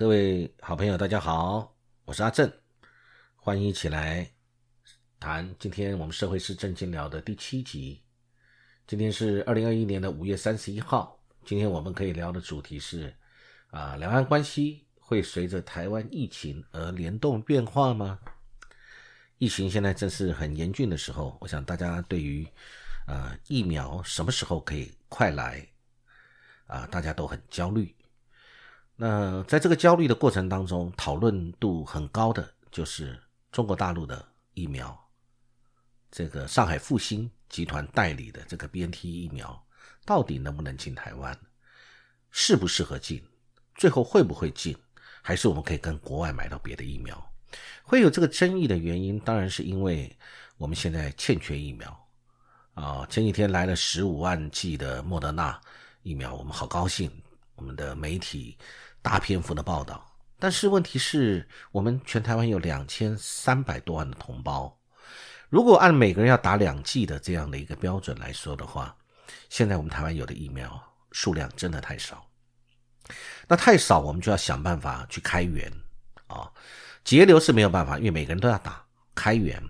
各位好朋友，大家好，我是阿正，欢迎一起来谈今天我们社会是正经聊的第七集。今天是二零二一年的五月三十一号，今天我们可以聊的主题是啊，两岸关系会随着台湾疫情而联动变化吗？疫情现在正是很严峻的时候，我想大家对于啊疫苗什么时候可以快来啊，大家都很焦虑。那在这个焦虑的过程当中，讨论度很高的就是中国大陆的疫苗，这个上海复星集团代理的这个 BNT 疫苗，到底能不能进台湾？适不适合进？最后会不会进？还是我们可以跟国外买到别的疫苗？会有这个争议的原因，当然是因为我们现在欠缺疫苗啊。前几天来了十五万剂的莫德纳疫苗，我们好高兴，我们的媒体。大篇幅的报道，但是问题是我们全台湾有两千三百多万的同胞，如果按每个人要打两剂的这样的一个标准来说的话，现在我们台湾有的疫苗数量真的太少。那太少，我们就要想办法去开源啊，节流是没有办法，因为每个人都要打，开源，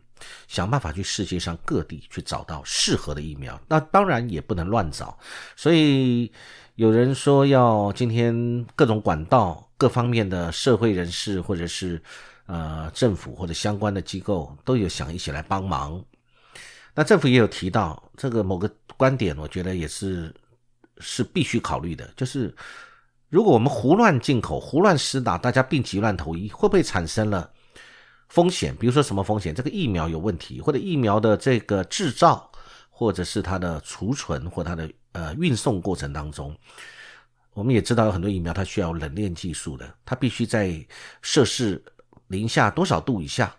想办法去世界上各地去找到适合的疫苗。那当然也不能乱找，所以。有人说要今天各种管道、各方面的社会人士，或者是呃政府或者相关的机构都有想一起来帮忙。那政府也有提到这个某个观点，我觉得也是是必须考虑的，就是如果我们胡乱进口、胡乱施打，大家病急乱投医，会不会产生了风险？比如说什么风险？这个疫苗有问题，或者疫苗的这个制造，或者是它的储存或它的。呃，运送过程当中，我们也知道有很多疫苗它需要冷链技术的，它必须在摄氏零下多少度以下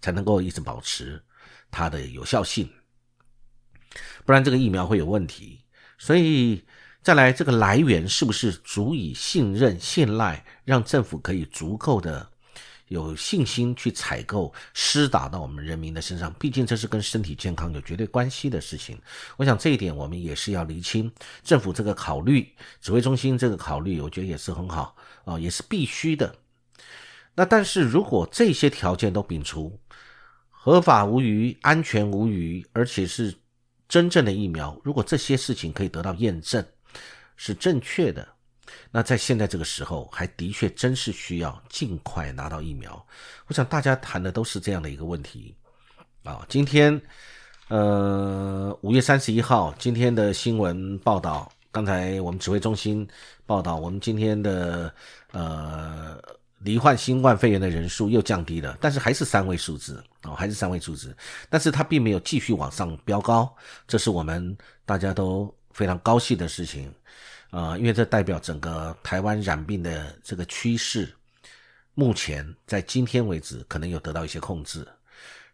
才能够一直保持它的有效性，不然这个疫苗会有问题。所以再来，这个来源是不是足以信任、信赖，让政府可以足够的？有信心去采购施打到我们人民的身上，毕竟这是跟身体健康有绝对关系的事情。我想这一点我们也是要厘清，政府这个考虑，指挥中心这个考虑，我觉得也是很好啊，也是必须的。那但是如果这些条件都摒除，合法无虞、安全无虞，而且是真正的疫苗，如果这些事情可以得到验证，是正确的。那在现在这个时候，还的确真是需要尽快拿到疫苗。我想大家谈的都是这样的一个问题啊。今天，呃，五月三十一号，今天的新闻报道，刚才我们指挥中心报道，我们今天的呃罹患新冠肺炎的人数又降低了，但是还是三位数字啊，还是三位数字，但是它并没有继续往上飙高，这是我们大家都非常高兴的事情。啊，因为这代表整个台湾染病的这个趋势，目前在今天为止可能有得到一些控制，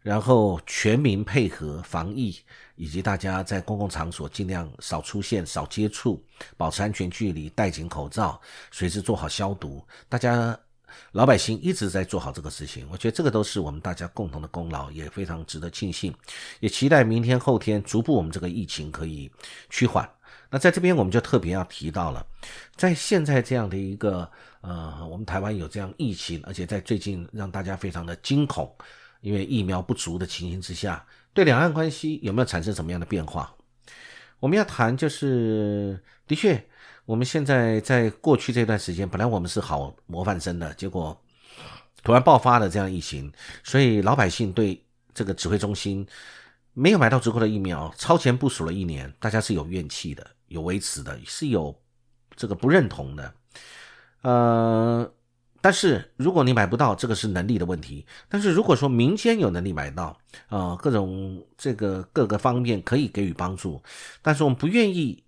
然后全民配合防疫，以及大家在公共场所尽量少出现、少接触，保持安全距离，戴紧口罩，随时做好消毒。大家老百姓一直在做好这个事情，我觉得这个都是我们大家共同的功劳，也非常值得庆幸，也期待明天、后天逐步我们这个疫情可以趋缓。那在这边我们就特别要提到了，在现在这样的一个呃，我们台湾有这样疫情，而且在最近让大家非常的惊恐，因为疫苗不足的情形之下，对两岸关系有没有产生什么样的变化？我们要谈就是，的确，我们现在在过去这段时间，本来我们是好模范生的，结果突然爆发了这样疫情，所以老百姓对这个指挥中心没有买到足够的疫苗，超前部署了一年，大家是有怨气的。有维持的，是有这个不认同的，呃，但是如果你买不到，这个是能力的问题。但是如果说民间有能力买到，啊，各种这个各个方面可以给予帮助，但是我们不愿意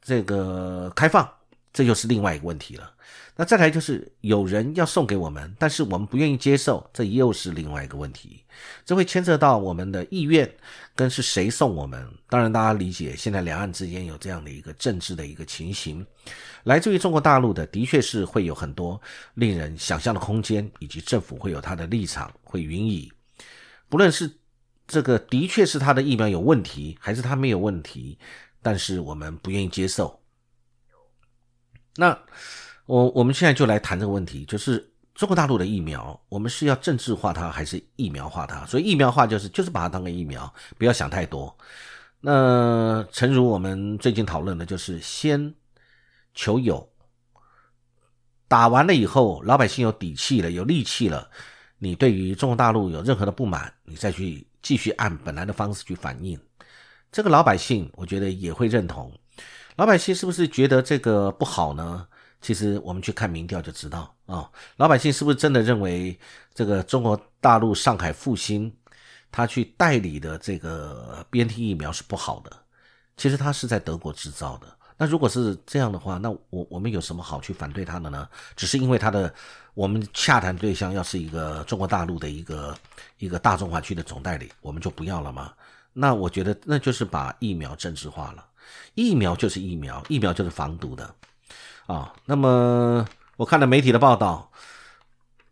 这个开放，这就是另外一个问题了。那再来就是有人要送给我们，但是我们不愿意接受，这又是另外一个问题。这会牵扯到我们的意愿跟是谁送我们。当然，大家理解现在两岸之间有这样的一个政治的一个情形，来自于中国大陆的，的确是会有很多令人想象的空间，以及政府会有他的立场，会允以。不论是这个的确是他的疫苗有问题，还是他没有问题，但是我们不愿意接受。那。我我们现在就来谈这个问题，就是中国大陆的疫苗，我们是要政治化它，还是疫苗化它？所以疫苗化就是就是把它当个疫苗，不要想太多。那诚如我们最近讨论的，就是先求有，打完了以后，老百姓有底气了，有力气了，你对于中国大陆有任何的不满，你再去继续按本来的方式去反映，这个老百姓我觉得也会认同。老百姓是不是觉得这个不好呢？其实我们去看民调就知道啊，老百姓是不是真的认为这个中国大陆上海复兴？他去代理的这个 BNT 疫苗是不好的，其实他是在德国制造的。那如果是这样的话，那我我们有什么好去反对他的呢？只是因为他的我们洽谈对象要是一个中国大陆的一个一个大中华区的总代理，我们就不要了吗？那我觉得那就是把疫苗政治化了。疫苗就是疫苗，疫苗就是防毒的啊。那么我看了媒体的报道，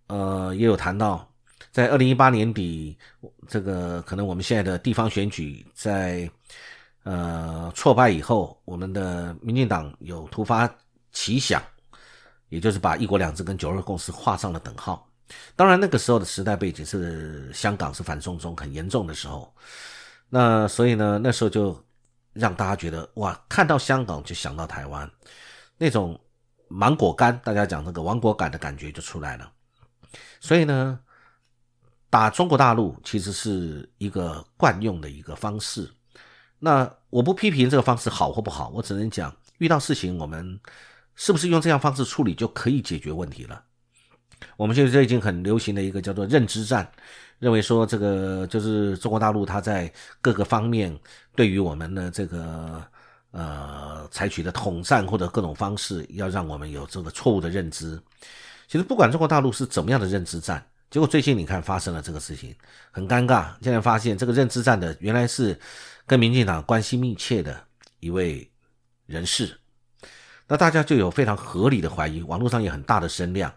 呃，也有谈到。在二零一八年底，这个可能我们现在的地方选举在呃挫败以后，我们的民进党有突发奇想，也就是把一国两制跟九二共识画上了等号。当然，那个时候的时代背景是香港是反送中很严重的时候，那所以呢，那时候就让大家觉得哇，看到香港就想到台湾，那种芒果干，大家讲那个亡国感的感觉就出来了。所以呢。打中国大陆其实是一个惯用的一个方式，那我不批评这个方式好或不好，我只能讲遇到事情我们是不是用这样方式处理就可以解决问题了。我们现在最近很流行的一个叫做认知战，认为说这个就是中国大陆它在各个方面对于我们的这个呃采取的统战或者各种方式，要让我们有这个错误的认知。其实不管中国大陆是怎么样的认知战。结果最近你看发生了这个事情，很尴尬。现在发现这个认知战的原来是跟民进党关系密切的一位人士，那大家就有非常合理的怀疑，网络上也很大的声量。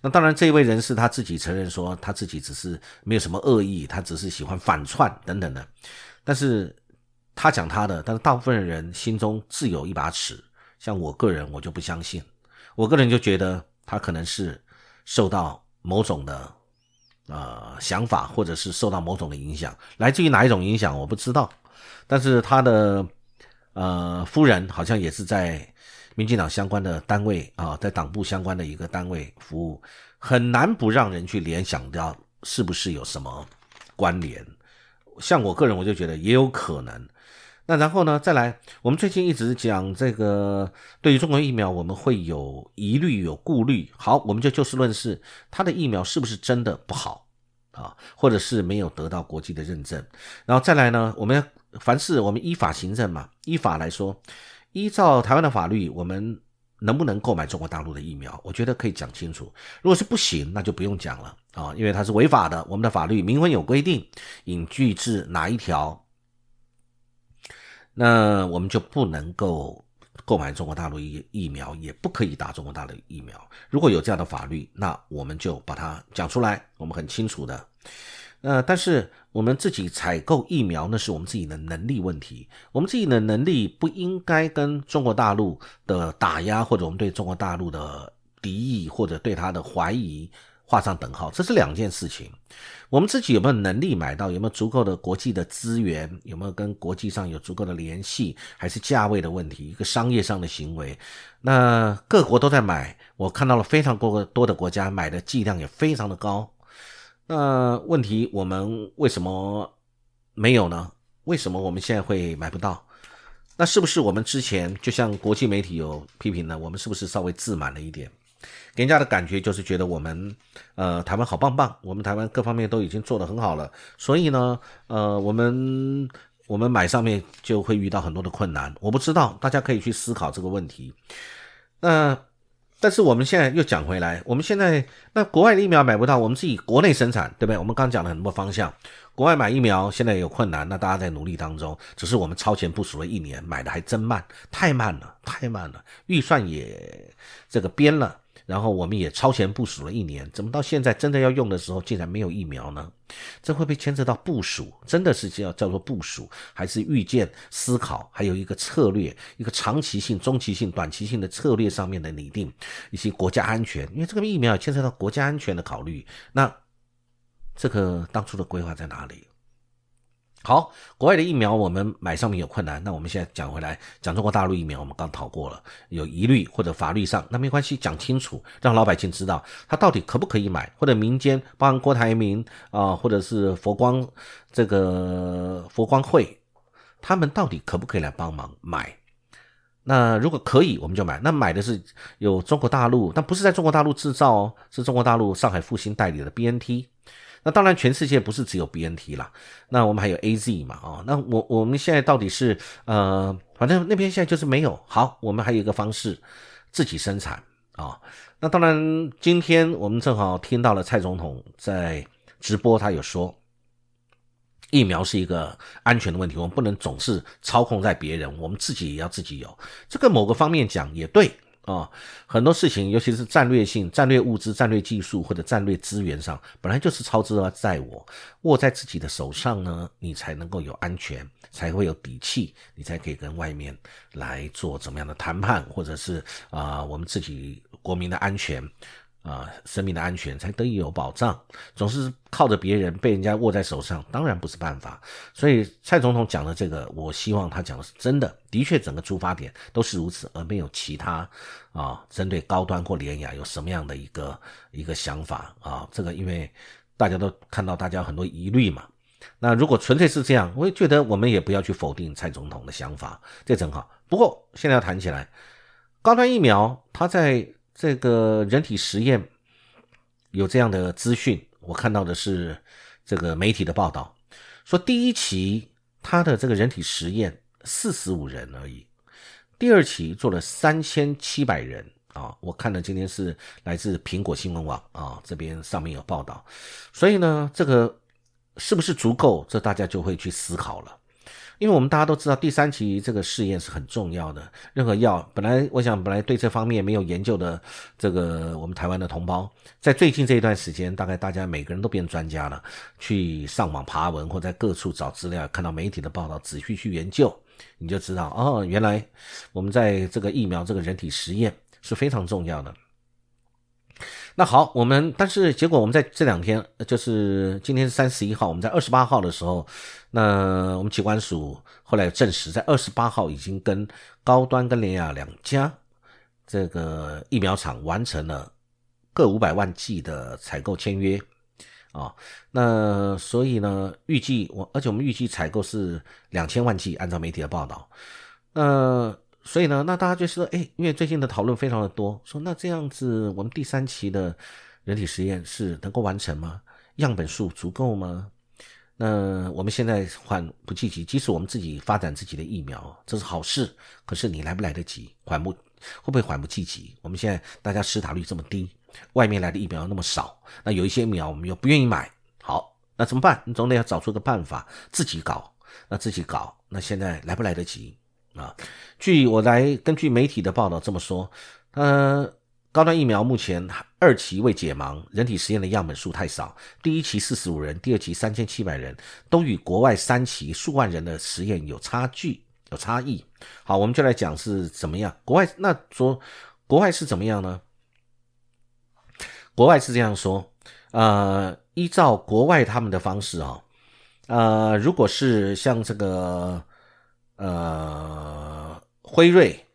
那当然，这一位人士他自己承认说他自己只是没有什么恶意，他只是喜欢反串等等的。但是他讲他的，但是大部分人心中自有一把尺。像我个人，我就不相信。我个人就觉得他可能是受到某种的。呃，想法或者是受到某种的影响，来自于哪一种影响我不知道，但是他的呃夫人好像也是在民进党相关的单位啊，在党部相关的一个单位服务，很难不让人去联想到是不是有什么关联。像我个人，我就觉得也有可能。那然后呢，再来，我们最近一直讲这个，对于中国疫苗，我们会有疑虑、有顾虑。好，我们就就事论事，它的疫苗是不是真的不好啊？或者是没有得到国际的认证？然后再来呢，我们凡事我们依法行政嘛，依法来说，依照台湾的法律，我们能不能购买中国大陆的疫苗？我觉得可以讲清楚。如果是不行，那就不用讲了啊，因为它是违法的。我们的法律明文有规定，引据至哪一条？那我们就不能够购买中国大陆疫疫苗，也不可以打中国大陆疫苗。如果有这样的法律，那我们就把它讲出来，我们很清楚的。呃，但是我们自己采购疫苗，那是我们自己的能力问题。我们自己的能力不应该跟中国大陆的打压，或者我们对中国大陆的敌意，或者对他的怀疑。画上等号，这是两件事情。我们自己有没有能力买到？有没有足够的国际的资源？有没有跟国际上有足够的联系？还是价位的问题？一个商业上的行为。那各国都在买，我看到了非常多多的国家买的剂量也非常的高。那问题我们为什么没有呢？为什么我们现在会买不到？那是不是我们之前就像国际媒体有批评呢？我们是不是稍微自满了一点？给人家的感觉就是觉得我们，呃，台湾好棒棒，我们台湾各方面都已经做得很好了，所以呢，呃，我们我们买上面就会遇到很多的困难。我不知道，大家可以去思考这个问题。那但是我们现在又讲回来，我们现在那国外的疫苗买不到，我们自己国内生产，对不对？我们刚讲了很多方向，国外买疫苗现在有困难，那大家在努力当中，只是我们超前部署了一年，买的还真慢，太慢了，太慢了，预算也这个编了。然后我们也超前部署了一年，怎么到现在真的要用的时候，竟然没有疫苗呢？这会不会牵扯到部署？真的是叫叫做部署，还是预见、思考，还有一个策略，一个长期性、中期性、短期性的策略上面的拟定，以及国家安全？因为这个疫苗牵涉到国家安全的考虑，那这个当初的规划在哪里？好，国外的疫苗我们买上面有困难，那我们现在讲回来，讲中国大陆疫苗，我们刚讨过了，有疑虑或者法律上，那没关系，讲清楚，让老百姓知道他到底可不可以买，或者民间，包含郭台铭啊，或者是佛光这个佛光会，他们到底可不可以来帮忙买？那如果可以，我们就买。那买的是有中国大陆，但不是在中国大陆制造哦，是中国大陆上海复兴代理的 BNT。那当然，全世界不是只有 BNT 啦，那我们还有 AZ 嘛，哦，那我我们现在到底是呃，反正那边现在就是没有。好，我们还有一个方式，自己生产啊。那当然，今天我们正好听到了蔡总统在直播，他有说，疫苗是一个安全的问题，我们不能总是操控在别人，我们自己也要自己有。这个某个方面讲也对。啊，很多事情，尤其是战略性、战略物资、战略技术或者战略资源上，本来就是操之在我，握在自己的手上呢，你才能够有安全，才会有底气，你才可以跟外面来做怎么样的谈判，或者是啊，我们自己国民的安全。啊，生命的安全才得以有保障。总是靠着别人被人家握在手上，当然不是办法。所以蔡总统讲的这个，我希望他讲的是真的，的确整个出发点都是如此，而没有其他啊，针对高端或廉雅有什么样的一个一个想法啊？这个因为大家都看到大家很多疑虑嘛。那如果纯粹是这样，我也觉得我们也不要去否定蔡总统的想法，这正好。不过现在要谈起来，高端疫苗它在。这个人体实验有这样的资讯，我看到的是这个媒体的报道，说第一期他的这个人体实验四十五人而已，第二期做了三千七百人啊，我看的今天是来自苹果新闻网啊这边上面有报道，所以呢，这个是不是足够，这大家就会去思考了。因为我们大家都知道，第三期这个试验是很重要的。任何药，本来我想，本来对这方面没有研究的这个我们台湾的同胞，在最近这一段时间，大概大家每个人都变专家了，去上网爬文或在各处找资料，看到媒体的报道，仔细去研究，你就知道哦，原来我们在这个疫苗这个人体实验是非常重要的。那好，我们但是结果我们在这两天，就是今天是三十一号，我们在二十八号的时候，那我们疾管署后来证实，在二十八号已经跟高端跟联雅两家这个疫苗厂完成了各五百万剂的采购签约啊。那所以呢，预计我而且我们预计采购是两千万剂，按照媒体的报道，那。所以呢，那大家就说，哎，因为最近的讨论非常的多，说那这样子，我们第三期的人体实验是能够完成吗？样本数足够吗？那我们现在缓不积极，即使我们自己发展自己的疫苗，这是好事。可是你来不来得及？缓不会不会缓不积极？我们现在大家施打率这么低，外面来的疫苗那么少，那有一些疫苗我们又不愿意买，好，那怎么办？你总得要找出个办法自己搞。那自己搞，那现在来不来得及？啊，据我来根据媒体的报道这么说，呃，高端疫苗目前二期未解盲，人体实验的样本数太少，第一期四十五人，第二期三千七百人，都与国外三期数万人的实验有差距，有差异。好，我们就来讲是怎么样，国外那说国外是怎么样呢？国外是这样说，呃，依照国外他们的方式啊，呃，如果是像这个。呃，辉瑞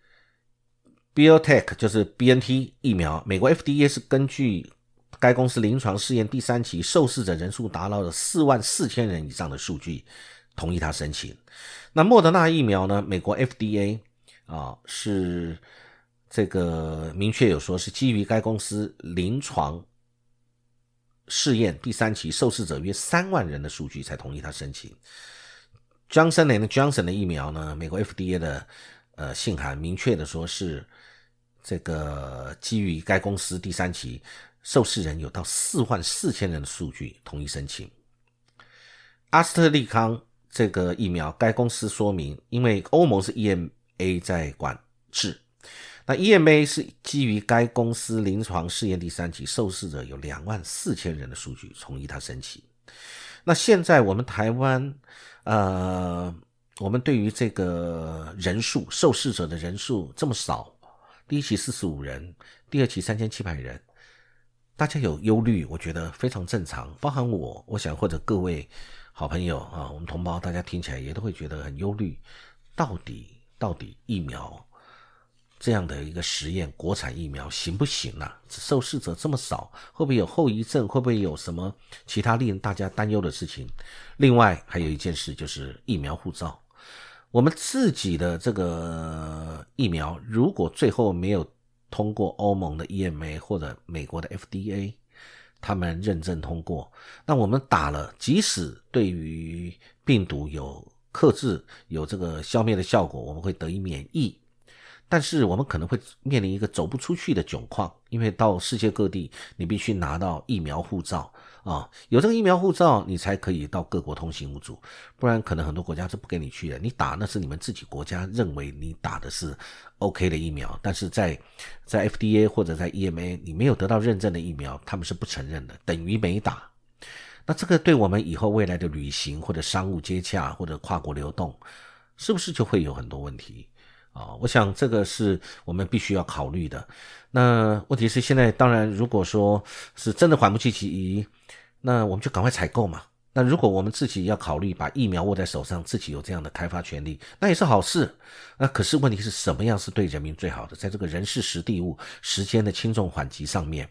（Biotech） 就是 BNT 疫苗，美国 FDA 是根据该公司临床试验第三期受试者人数达到了四万四千人以上的数据，同意他申请。那莫德纳疫苗呢？美国 FDA 啊是这个明确有说是基于该公司临床试验第三期受试者约三万人的数据才同意他申请。Johnson and Johnson 的疫苗呢？美国 FDA 的呃信函明确的说是这个基于该公司第三期受试人有到四万四千人的数据同意申请。阿斯特利康这个疫苗，该公司说明因为欧盟是 EMA 在管制，那 EMA 是基于该公司临床试验第三期受试者有两万四千人的数据，同意它申请。那现在我们台湾，呃，我们对于这个人数受试者的人数这么少，第一期四十五人，第二期三千七百人，大家有忧虑，我觉得非常正常。包含我，我想或者各位好朋友啊，我们同胞，大家听起来也都会觉得很忧虑。到底到底疫苗这样的一个实验，国产疫苗行不行呢？受试者这么少，会不会有后遗症？会不会有什么其他令大家担忧的事情？另外还有一件事就是疫苗护照，我们自己的这个疫苗，如果最后没有通过欧盟的 EMA 或者美国的 FDA，他们认证通过，那我们打了，即使对于病毒有克制有这个消灭的效果，我们会得以免疫，但是我们可能会面临一个走不出去的窘况，因为到世界各地，你必须拿到疫苗护照啊，有这个疫苗护照，你才可以到各国通行无阻，不然可能很多国家是不给你去的。你打那是你们自己国家认为你打的是 OK 的疫苗，但是在在 FDA 或者在 EMA 你没有得到认证的疫苗，他们是不承认的，等于没打。那这个对我们以后未来的旅行或者商务接洽或者跨国流动，是不是就会有很多问题啊？我想这个是我们必须要考虑的。那问题是现在当然，如果说是真的缓不济急，那我们就赶快采购嘛。那如果我们自己要考虑把疫苗握在手上，自己有这样的开发权利，那也是好事。那可是问题是什么样是对人民最好的？在这个人事时地物时间的轻重缓急上面。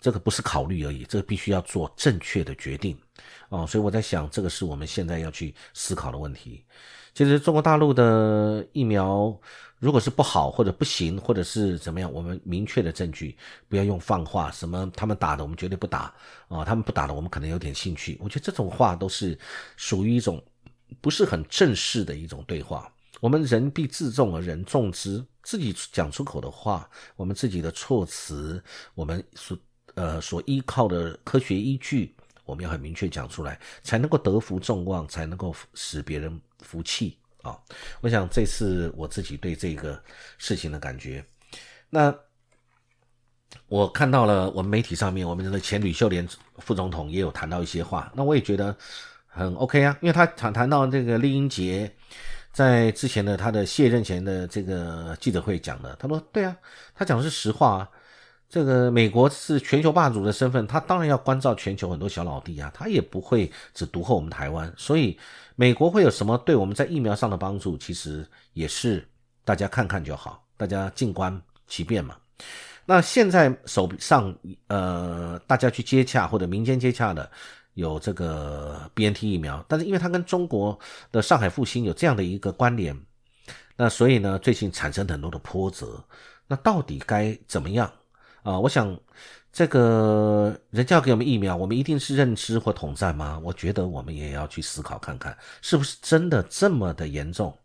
这个不是考虑而已，这个必须要做正确的决定哦。所以我在想，这个是我们现在要去思考的问题。其实中国大陆的疫苗，如果是不好或者不行，或者是怎么样，我们明确的证据，不要用放话，什么他们打的我们绝对不打啊，他们不打的我们可能有点兴趣。我觉得这种话都是属于一种不是很正式的一种对话。我们人必自重而人重之，自己讲出口的话，我们自己的措辞，我们所。呃，所依靠的科学依据，我们要很明确讲出来，才能够得福众望，才能够使别人福气啊！我想这是我自己对这个事情的感觉。那我看到了我们媒体上面，我们的前吕秀莲副总统也有谈到一些话，那我也觉得很 OK 啊，因为他谈谈到这个丽英杰在之前的他的卸任前的这个记者会讲的，他说对啊，他讲的是实话啊。这个美国是全球霸主的身份，他当然要关照全球很多小老弟啊，他也不会只独厚我们台湾。所以，美国会有什么对我们在疫苗上的帮助，其实也是大家看看就好，大家静观其变嘛。那现在手上呃，大家去接洽或者民间接洽的有这个 BNT 疫苗，但是因为它跟中国的上海复兴有这样的一个关联，那所以呢，最近产生很多的波折。那到底该怎么样？啊，我想，这个人家要给我们疫苗，我们一定是认知或统战吗？我觉得我们也要去思考看看，是不是真的这么的严重？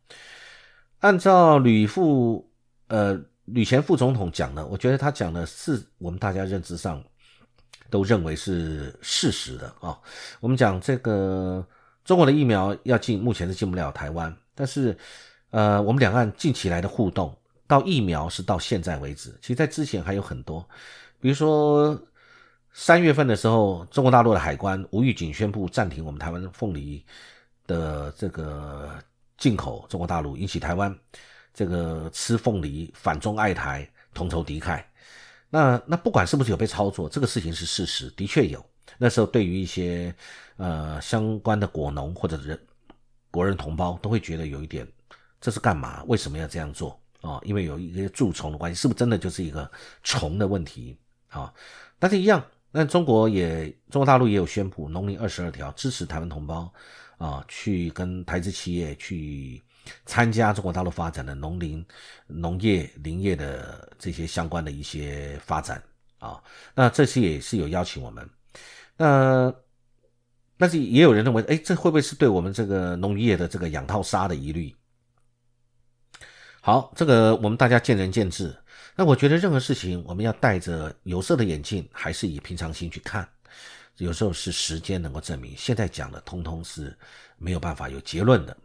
按照吕副呃吕前副总统讲的，我觉得他讲的是我们大家认知上都认为是事实的啊。我们讲这个中国的疫苗要进，目前是进不了台湾，但是呃，我们两岸近期来的互动。到疫苗是到现在为止，其实在之前还有很多，比如说三月份的时候，中国大陆的海关无预警宣布暂停我们台湾凤梨的这个进口，中国大陆引起台湾这个吃凤梨反中爱台同仇敌忾。那那不管是不是有被操作，这个事情是事实，的确有。那时候对于一些呃相关的果农或者人国人同胞都会觉得有一点，这是干嘛？为什么要这样做？啊，因为有一个蛀虫的关系，是不是真的就是一个虫的问题啊？但是，一样，那中国也，中国大陆也有宣布农林二十二条，支持台湾同胞啊，去跟台资企业去参加中国大陆发展的农林、农业、林业的这些相关的一些发展啊。那这次也是有邀请我们，那但是也有人认为，哎，这会不会是对我们这个农业的这个养套杀的疑虑？好，这个我们大家见仁见智。那我觉得任何事情，我们要戴着有色的眼镜，还是以平常心去看。有时候是时间能够证明，现在讲的通通是没有办法有结论的。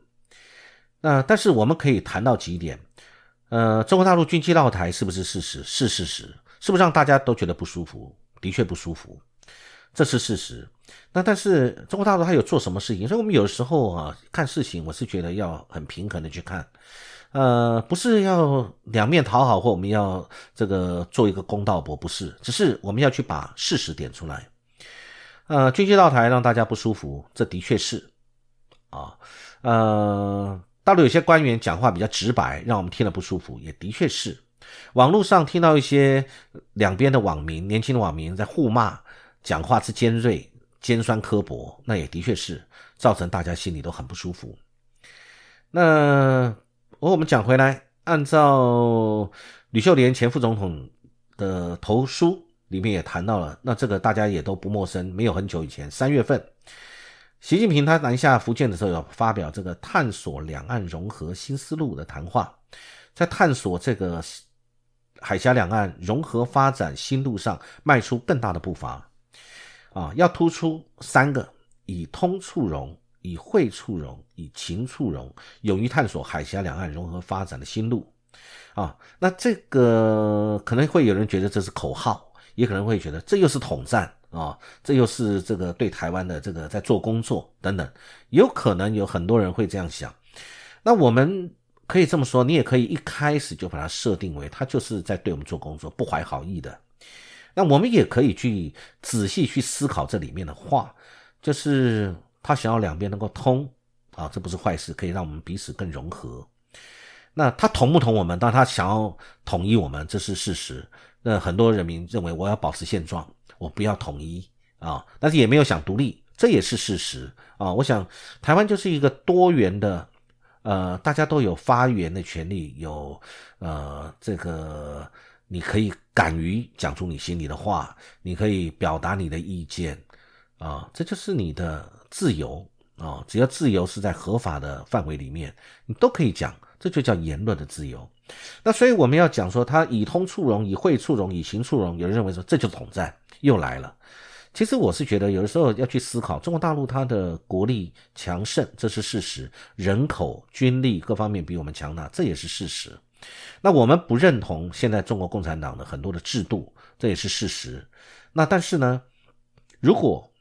那但是我们可以谈到几点。呃，中国大陆军机绕台是不是事实？是事实，是不是让大家都觉得不舒服？的确不舒服，这是事实。那但是中国大陆它有做什么事情？所以我们有时候啊看事情，我是觉得要很平衡的去看，呃，不是要两面讨好，或我们要这个做一个公道伯，不是，只是我们要去把事实点出来。呃，军机绕台让大家不舒服，这的确是啊，呃。大陆有些官员讲话比较直白，让我们听了不舒服，也的确是。网络上听到一些两边的网民、年轻的网民在互骂，讲话之尖锐、尖酸刻薄，那也的确是造成大家心里都很不舒服。那我们讲回来，按照吕秀莲前副总统的投书里面也谈到了，那这个大家也都不陌生，没有很久以前，三月份。习近平他南下福建的时候，有发表这个探索两岸融合新思路的谈话，在探索这个海峡两岸融合发展新路上迈出更大的步伐，啊，要突出三个：以通促融，以惠促融，以情促融，勇于探索海峡两岸融合发展的新路。啊，那这个可能会有人觉得这是口号，也可能会觉得这又是统战。啊，这又是这个对台湾的这个在做工作等等，有可能有很多人会这样想。那我们可以这么说，你也可以一开始就把它设定为他就是在对我们做工作，不怀好意的。那我们也可以去仔细去思考这里面的话，就是他想要两边能够通啊，这不是坏事，可以让我们彼此更融合。那他同不同我们？当他想要统一我们，这是事实。那很多人民认为我要保持现状。我不要统一啊，但是也没有想独立，这也是事实啊。我想台湾就是一个多元的，呃，大家都有发言的权利，有呃这个你可以敢于讲出你心里的话，你可以表达你的意见啊，这就是你的自由啊。只要自由是在合法的范围里面，你都可以讲，这就叫言论的自由。那所以我们要讲说，他以通促融，以会促融，以行促融，有人认为说这就是统战。又来了，其实我是觉得有的时候要去思考，中国大陆它的国力强盛，这是事实，人口、军力各方面比我们强大，这也是事实。那我们不认同现在中国共产党的很多的制度，这也是事实。那但是呢，如果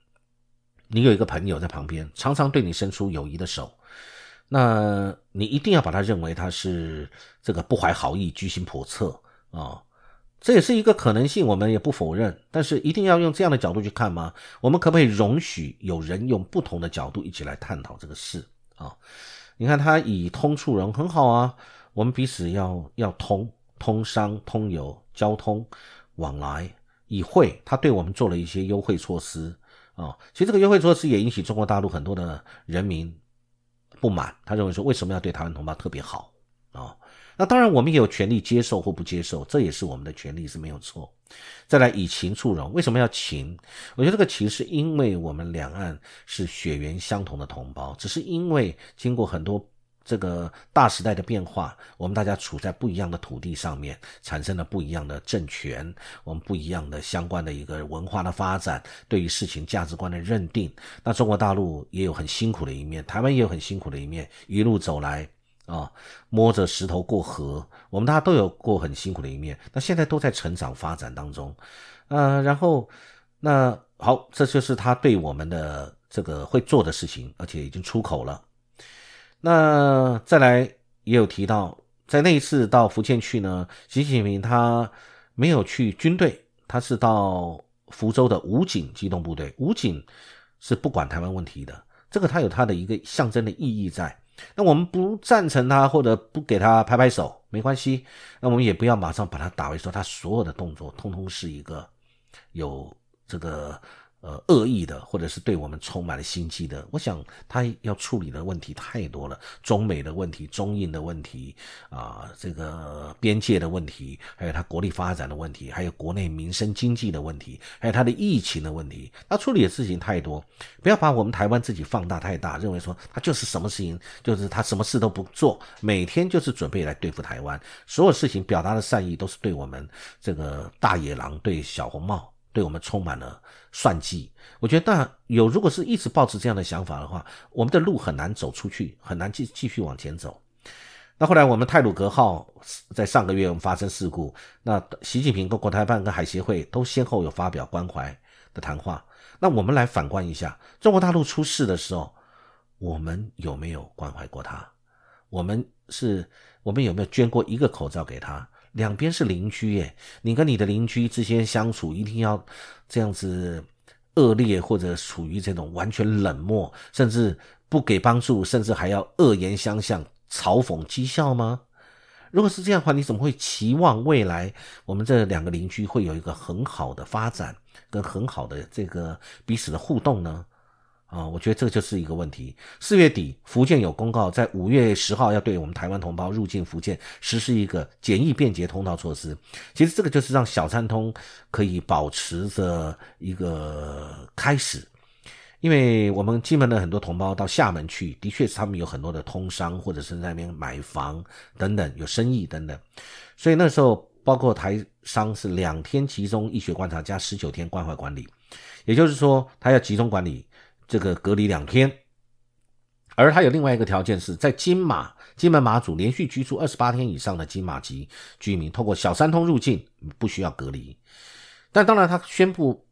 你有一个朋友在旁边，常常对你伸出友谊的手，那你一定要把他认为他是这个不怀好意、居心叵测啊。这也是一个可能性，我们也不否认。但是一定要用这样的角度去看吗？我们可不可以容许有人用不同的角度一起来探讨这个事啊？你看他以通促融很好啊，我们彼此要要通通商、通邮、交通往来。以惠，他对我们做了一些优惠措施啊。其实这个优惠措施也引起中国大陆很多的人民不满，他认为说为什么要对台湾同胞特别好啊？那当然，我们也有权利接受或不接受，这也是我们的权利，是没有错。再来以情促融，为什么要情？我觉得这个情是因为我们两岸是血缘相同的同胞，只是因为经过很多这个大时代的变化，我们大家处在不一样的土地上面，产生了不一样的政权，我们不一样的相关的一个文化的发展，对于事情价值观的认定。那中国大陆也有很辛苦的一面，台湾也有很辛苦的一面，一路走来。啊，摸着石头过河，我们大家都有过很辛苦的一面，那现在都在成长发展当中，呃，然后那好，这就是他对我们的这个会做的事情，而且已经出口了。那再来也有提到，在那一次到福建去呢，习近平他没有去军队，他是到福州的武警机动部队，武警是不管台湾问题的，这个他有他的一个象征的意义在。那我们不赞成他，或者不给他拍拍手，没关系。那我们也不要马上把他打为说他所有的动作通通是一个有这个。呃，恶意的，或者是对我们充满了心机的，我想他要处理的问题太多了，中美的问题、中印的问题啊，这个边界的问题，还有他国力发展的问题，还有国内民生经济的问题，还有他的疫情的问题，他处理的事情太多，不要把我们台湾自己放大太大，认为说他就是什么事情，就是他什么事都不做，每天就是准备来对付台湾，所有事情表达的善意都是对我们这个大野狼，对小红帽。对我们充满了算计，我觉得那有如果是一直保持这样的想法的话，我们的路很难走出去，很难继继续往前走。那后来我们泰鲁格号在上个月我们发生事故，那习近平跟国台办跟海协会都先后有发表关怀的谈话。那我们来反观一下，中国大陆出事的时候，我们有没有关怀过他？我们是，我们有没有捐过一个口罩给他？两边是邻居耶，你跟你的邻居之间相处一定要这样子恶劣，或者处于这种完全冷漠，甚至不给帮助，甚至还要恶言相向、嘲讽讥笑吗？如果是这样的话，你怎么会期望未来我们这两个邻居会有一个很好的发展，跟很好的这个彼此的互动呢？啊，我觉得这就是一个问题。四月底，福建有公告，在五月十号要对我们台湾同胞入境福建实施一个简易便捷通道措施。其实这个就是让小三通可以保持着一个开始，因为我们金门的很多同胞到厦门去，的确是他们有很多的通商，或者是在那边买房等等，有生意等等。所以那时候，包括台商是两天集中医学观察加十九天关怀管理，也就是说，他要集中管理。这个隔离两天，而他有另外一个条件是在金马、金门、马祖连续居住二十八天以上的金马籍居民，透过小三通入境不需要隔离。但当然，他宣布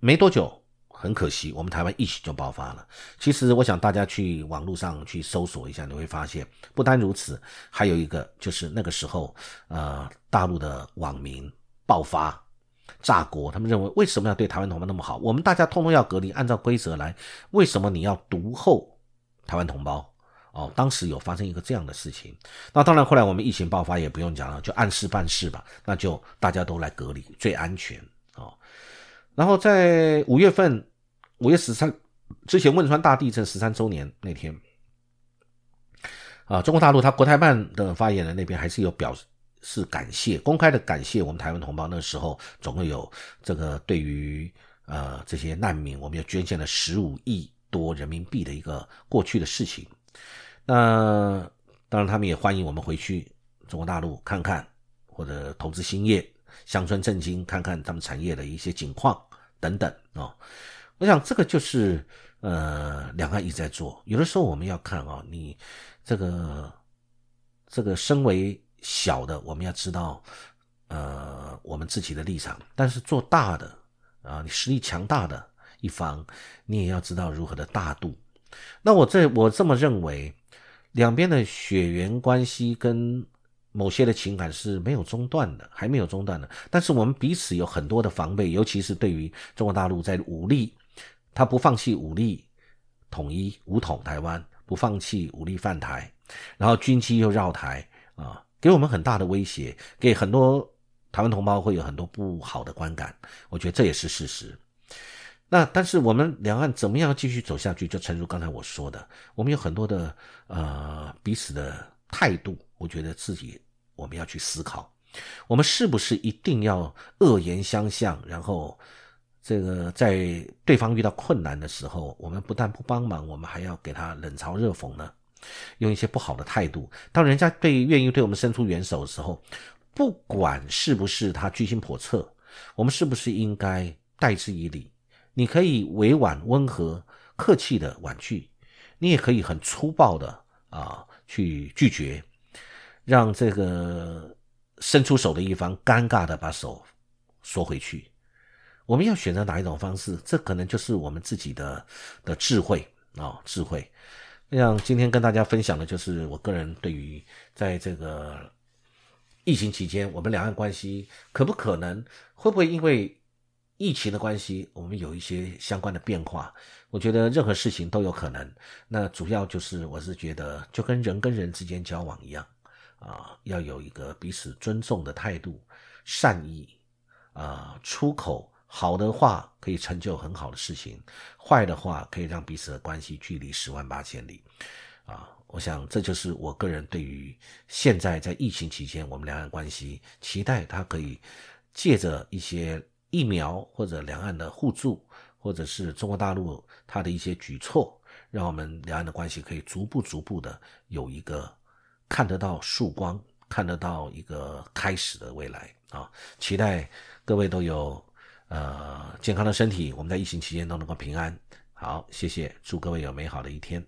没多久，很可惜，我们台湾疫情就爆发了。其实，我想大家去网络上去搜索一下，你会发现，不单如此，还有一个就是那个时候，呃，大陆的网民爆发。炸锅！他们认为为什么要对台湾同胞那么好？我们大家通通要隔离，按照规则来。为什么你要独厚台湾同胞？哦，当时有发生一个这样的事情。那当然，后来我们疫情爆发也不用讲了，就按事办事吧。那就大家都来隔离，最安全哦。然后在五月份，五月十三之前汶川大地震十三周年那天，啊，中国大陆他国台办的发言人那边还是有表示。是感谢公开的感谢我们台湾同胞，那时候总共有这个对于呃这些难民，我们又捐献了十五亿多人民币的一个过去的事情。那当然他们也欢迎我们回去中国大陆看看，或者投资兴业、乡村振兴，看看他们产业的一些景况等等啊。我想这个就是呃两岸一直在做。有的时候我们要看啊，你这个这个身为。小的我们要知道，呃，我们自己的立场；但是做大的啊，你实力强大的一方，你也要知道如何的大度。那我这我这么认为，两边的血缘关系跟某些的情感是没有中断的，还没有中断的。但是我们彼此有很多的防备，尤其是对于中国大陆在武力，他不放弃武力统一武统台湾，不放弃武力犯台，然后军机又绕台啊。给我们很大的威胁，给很多台湾同胞会有很多不好的观感，我觉得这也是事实。那但是我们两岸怎么样继续走下去？就诚如刚才我说的，我们有很多的呃彼此的态度，我觉得自己我们要去思考，我们是不是一定要恶言相向，然后这个在对方遇到困难的时候，我们不但不帮忙，我们还要给他冷嘲热讽呢？用一些不好的态度，当人家对愿意对我们伸出援手的时候，不管是不是他居心叵测，我们是不是应该待之以礼？你可以委婉、温和、客气的婉拒，你也可以很粗暴的啊去拒绝，让这个伸出手的一方尴尬的把手缩回去。我们要选择哪一种方式？这可能就是我们自己的的智慧啊，智慧。像今天跟大家分享的，就是我个人对于在这个疫情期间，我们两岸关系可不可能，会不会因为疫情的关系，我们有一些相关的变化？我觉得任何事情都有可能。那主要就是，我是觉得就跟人跟人之间交往一样，啊，要有一个彼此尊重的态度，善意，啊，出口。好的话可以成就很好的事情，坏的话可以让彼此的关系距离十万八千里，啊，我想这就是我个人对于现在在疫情期间我们两岸关系期待，它可以借着一些疫苗或者两岸的互助，或者是中国大陆它的一些举措，让我们两岸的关系可以逐步逐步的有一个看得到曙光，看得到一个开始的未来啊！期待各位都有。呃，健康的身体，我们在疫情期间都能够平安。好，谢谢，祝各位有美好的一天。